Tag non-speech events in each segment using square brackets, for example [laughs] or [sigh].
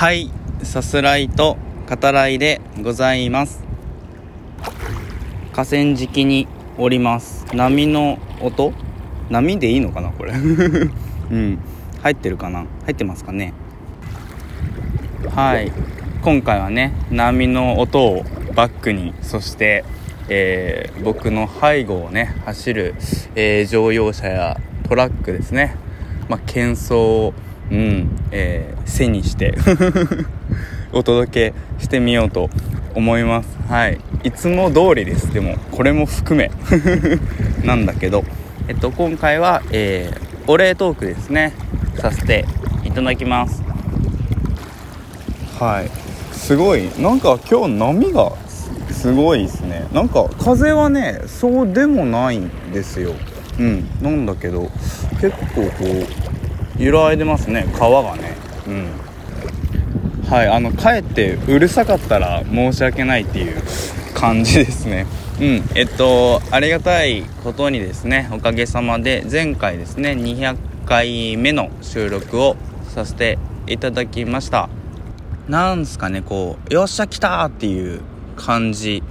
はいさすらいと語らいでございます。河川敷におります。波の音？波でいいのかなこれ？[laughs] うん。入ってるかな？入ってますかね？はい。今回はね波の音をバックにそして、えー僕の背後をね走る、えー乗用車やトラックですね。まあ喧騒をうん、えー背にして [laughs] お届けしてみようと思います。はい。いつも通りです。でもこれも含め [laughs] なんだけど。えっと今回は、えーお礼トークですね。させていただきます。はい。すごい。なんか今日波がすごいですね。なんか風はねそうでもないんですよ。うん。なんだけど結構こう揺らいでますね。川がね。うん。はいあのかえってうるさかったら申し訳ないっていう感じですね。うん。えっとありがたいことにですねおかげさまで前回ですね200回目の収録をさせていただきました。なんすかねこうよっしゃ来たっていう感じ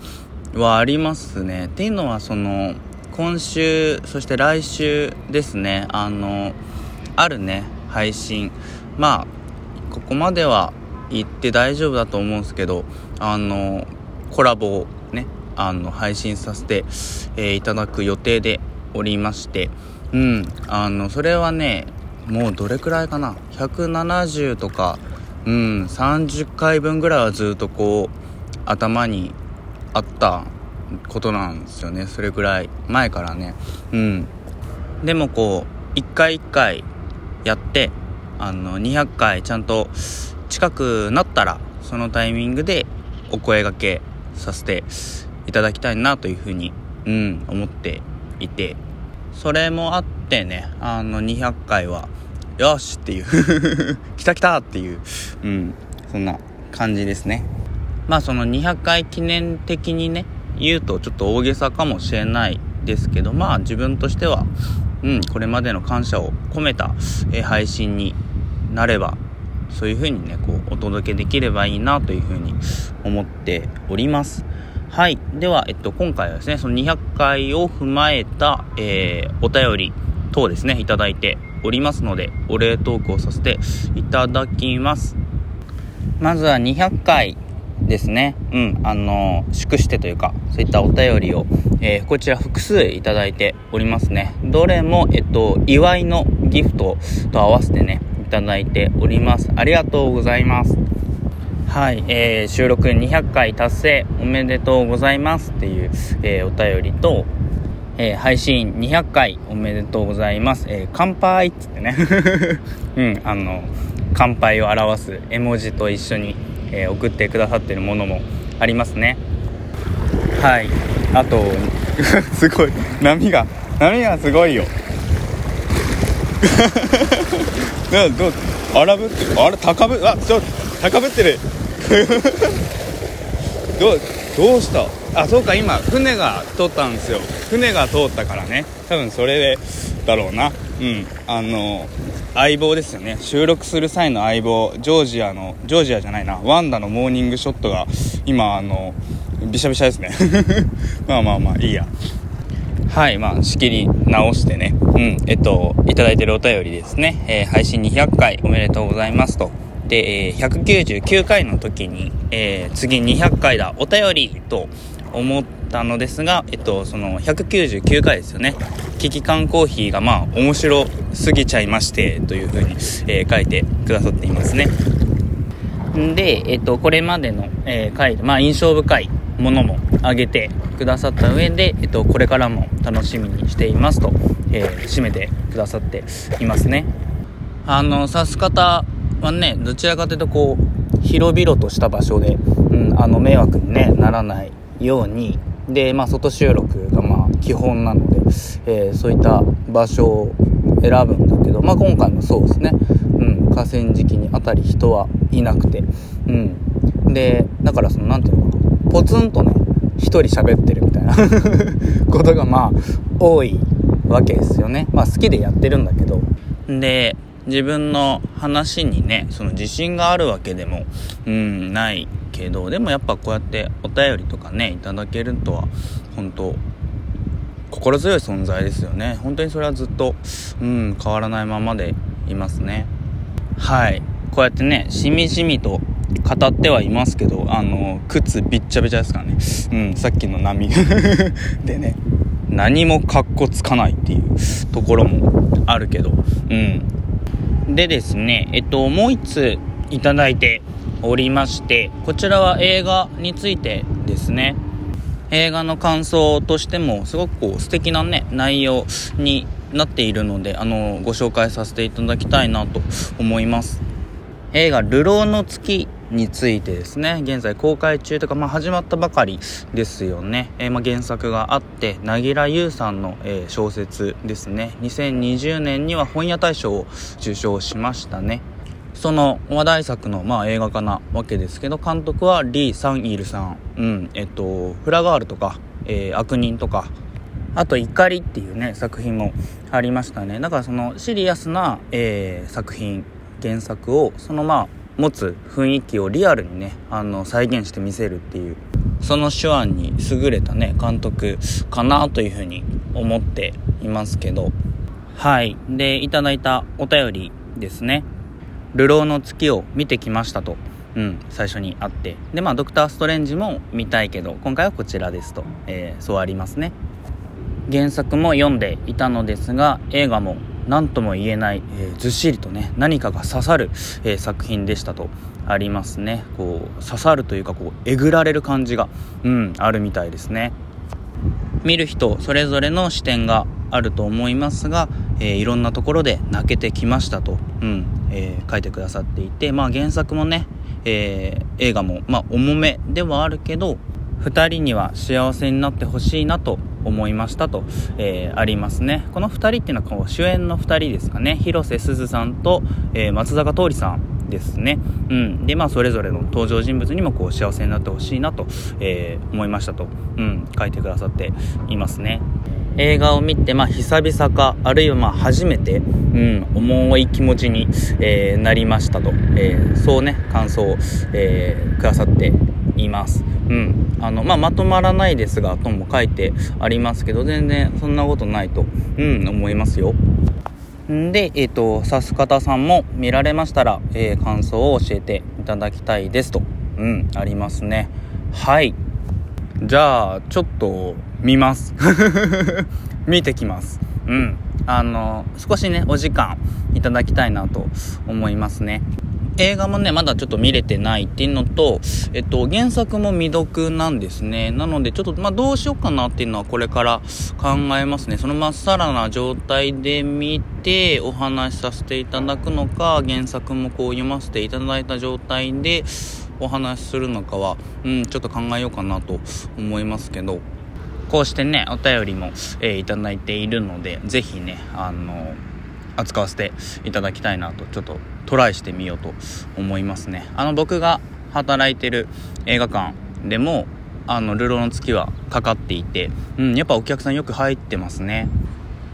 はありますね。っていうのはその今週そして来週ですねあのあるね配信。まあここまでは言って大丈夫だと思うんですけどあのコラボをねあの配信させて、えーいただく予定でおりまして。うんあのそれはねもうどれくらいかな？170とかうん30回分ぐらいはずっとこう頭にあったことなんですよね。それぐらい前からね。うん。でもこう一回一回やってあの200回ちゃんと近くなったらそのタイミングでお声がけさせていただきたいなというふうに、うん、思っていてそれもあってねあの200回はよしっていう [laughs] 来た来たっていう、うん、そんな感じですね。まあその200回記念的にね言うとちょっと大げさかもしれないですけどまあ自分としては、うん、これまでの感謝を込めた、え配信になればそういう風にねこうお届けできればいいなという風に思っております。はい。では、えっと、今回はですねその200回を踏まえた、えーお便り等ですねいただいておりますのでお礼トークをさせていただきます。まずは200回。ですね。うん、あの、祝してというか、そういったお便りを、えーこちら複数いただいておりますね。どれも、えっと、祝いのギフトと合わせてね、いただいております。ありがとうございます。はい、えー収録200回達成おめでとうございますっていう、えーお便りと、えー配信200回おめでとうございます。えー乾杯っつってね。[laughs] うん、あの、乾杯を表す絵文字と一緒に、えー送ってくださってるものもありますね。はい。あと、[laughs] すごい。波が、波がすごいよ。[laughs] などう荒ぶってるあれ高ぶあちょ高ぶってる [laughs] どうどうした？あそうか今船が通ったんですよ船が通ったからね多分それでだろうな。うん。あの相棒ですよね。収録する際の相棒。ジョージアのジョージアじゃないな。ワンダのモーニングショットが今あのびしゃびしゃですね。[laughs] まあまあまあいいや。はい、まあ、仕切り直してね、うん、えっと、いただいてるお便りですね、えー配信200回おめでとうございます。と。で、えー199回の時に、えー次200回だ、お便りと思ってたのですが、えっと、その199回ですよね。危機感コーヒーがまあ、面白すぎちゃいまして、というふうに、えー書いてくださっていますね。で、えっと、これまでの、えー回で、まあ、印象深いものも挙げてくださった上で、えっと、これからも楽しみにしていますと、えー締めてくださっていますね。あの、指す方はね、どちらかというと、こう、広々とした場所で、うん、あの、迷惑に、ね、ならないように、で、まあ、外収録が、まあ、基本なので、えーそういった場所を選ぶんだけど、まあ、今回もそうですね。うん、河川敷にあたり人はいなくて、うん。で、だからその、なんていうのかな、ポツンとね、一人喋ってるみたいな [laughs] ことが、まあ、多いわけですよね。まあ、好きでやってるんだけど。で、自分の話にねその自信があるわけでもうんないけどでもやっぱこうやってお便りとかねいただけるとは本当心強い存在ですよね。本当にそれはずっとうん変わらないままでいますね。はい。こうやってねしみじみと語ってはいますけどあの靴びっちゃびちゃですからね。うんさっきの波。[laughs] でね何もかっこつかないっていうところもあるけど。うん。でですねえっともう1ついただいておりましてこちらは映画についてですね。映画の感想としてもすごくこう素敵なね内容になっているのであのご紹介させていただきたいなと思います。映画「流浪の月」についてですね。現在公開中とか、まあ、始まったばかりですよね、えー、まあ、原作があって凪良優さんの、えー、小説ですね。2020年には本屋大賞を受賞しましたね。その話題作の、まあ、映画化なわけですけど監督はリー・サンイルさん、うんえっと、フラガールとか、えー、悪人とか。あと「怒り」っていうね作品もありましたね。だからそのシリアスな、えー、作品原作をそのまあ持つ雰囲気をリアルにねあの再現してみせるっていうその手腕に優れたね監督かなというふうに思っていますけど。はい。でいただいたお便りですね「流浪の月」を見てきましたと。うん、最初にあって。でまあ「ドクター・ストレンジ」も見たいけど今回はこちらですと、えー、そうありますね。原作も読んでいたのですが映画も何とも言えない、えー、ずっしりとね何かが刺さる、えー、作品でしたと。ありますね。こう刺さるというかこうえぐられる感じが、うん、あるみたいですね。見る人それぞれの視点があると思いますが、えー、いろんなところで泣けてきましたと、うんえー、書いてくださっていて、まあ、原作もね、えー、映画も、まあ、重めではあるけど2人には幸せになってほしいなと思いましたと、えー、ありますね。この2人っていうのはこう主演の2人ですかね。広瀬すずさんと、えー、松坂桃李さんですね、うん、でまあそれぞれの登場人物にもこう幸せになってほしいなと、えー、思いましたと、うん、書いてくださっていますね。映画を見て、まあ、久々かあるいはまあ初めて、うん、重い気持ちに、えー、なりましたと、えー、そうね感想を、えー、くださっています。うんあのまあ、まとまらないですがとも書いてありますけど全然そんなことないと、うん、思いますよ。で、えっ、ー、と、さす方さんも見られましたら、えー、感想を教えていただきたいですと、うん、ありますね。はい。じゃあ、ちょっと、見ます。[laughs] 見てきます。うん。あの、少しね、お時間いただきたいなと思いますね。映画もね、まだちょっと見れてないっていうのと、えっと、原作も未読なんですね。なので、ちょっと、まあ、どうしようかなっていうのはこれから考えますね。そのまっさらな状態で見て、お話しさせていただくのか、原作もこう読ませていただいた状態で、お話しするのかは、うん、ちょっと考えようかなと思いますけど、こうしてね、お便りも、えー、いただいているので、ぜひね、あの扱わせていただきたいなとちょっとトライしてみようと思いますね。あの僕が働いてる映画館でもあのルロの月はかかっていて、うん、やっぱお客さんよく入ってますね。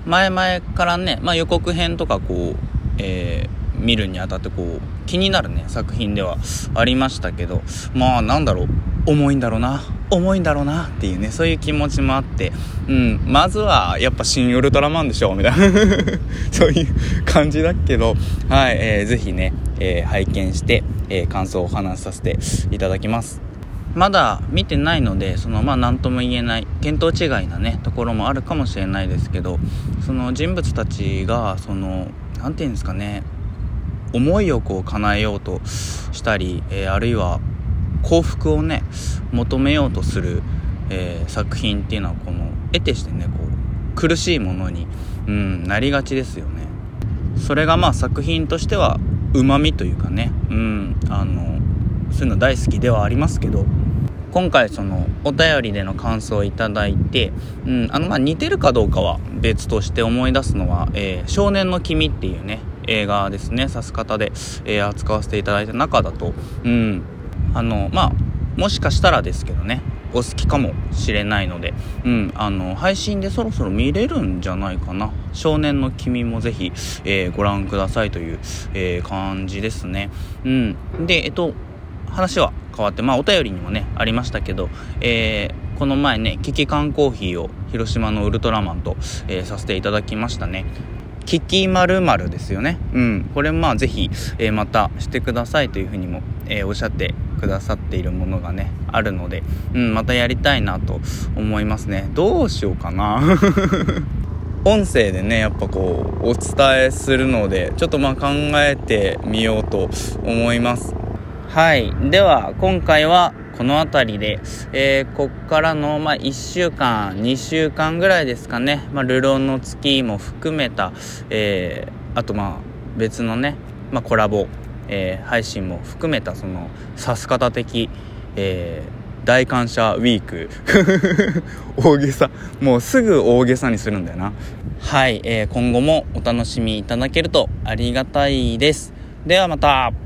前々からね、まあ、予告編とかこう、えー、見るにあたってこう気になるね作品では。ありましたけどまあなんだろう。重いんだろうな。重いんだろうなっていうねそういう気持ちもあって。うんまずはやっぱ「新ウルトラマン」でしょみたいな。[laughs] そういう感じだけどはい、えー、ぜひね、えー、拝見して、えー、感想をお話しさせていただきます。まだ見てないのでそのまあ何とも言えない見当違いなねところもあるかもしれないですけどその人物たちがその何て言うんですかね思いをこう叶えようとしたり、えー、あるいは幸福をね求めようとする、えー、作品っていうのはこの得てしてねこう苦しいものに、うん、なりがちですよね。それがまあ作品としてはうまみというかねうんあのそういうの大好きではありますけど今回そのお便りでの感想をいただいて、うん、あのま似てるかどうかは別として思い出すのは「えー、少年の君」っていうね映画ですね。指す方で、えー、扱わせていただいた中だと。うん。あのまあもしかしたらですけどね。お好きかもしれないので、うん、あの配信でそろそろ見れるんじゃないかな。少年の君もぜひ、えー、ご覧くださいという、えー、感じですね。うん。で、えっと、話は変わって、まあお便りにもね、ありましたけど、えー、この前ね、キキ缶コーヒーを広島のウルトラマンと、え、させていただきましたね。キキまるですよね。うん。これまあぜひ、えー、またしてくださいというふうにも、えー、おっしゃってくださっているものがね、あるので、うん、またやりたいなと思いますね。どうしようかな。[laughs] 音声でね、やっぱこう、お伝えするので、ちょっとまあ考えてみようと思います。はい。では、今回はこの辺りで、えー、こっからの、まあ、1週間、2週間ぐらいですかね、まあ、ルロンの月も含めた、えー、あとまあ、別のね、まあ、コラボ、えー、配信も含めた、その、さす方的、えー、大感謝ウィーク。[laughs] 大げさ。もうすぐ大げさにするんだよな。はい、えー、今後もお楽しみいただけるとありがたいです。ではまた。